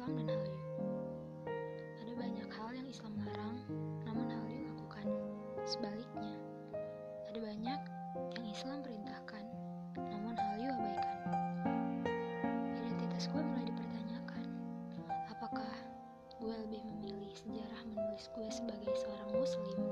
Islam dan Halil. Ada banyak hal yang Islam larang, namun Halil lakukan. Sebaliknya, ada banyak yang Islam perintahkan, namun Halil abaikan. Identitas gue mulai dipertanyakan. Apakah gue lebih memilih sejarah menulis gue sebagai seorang muslim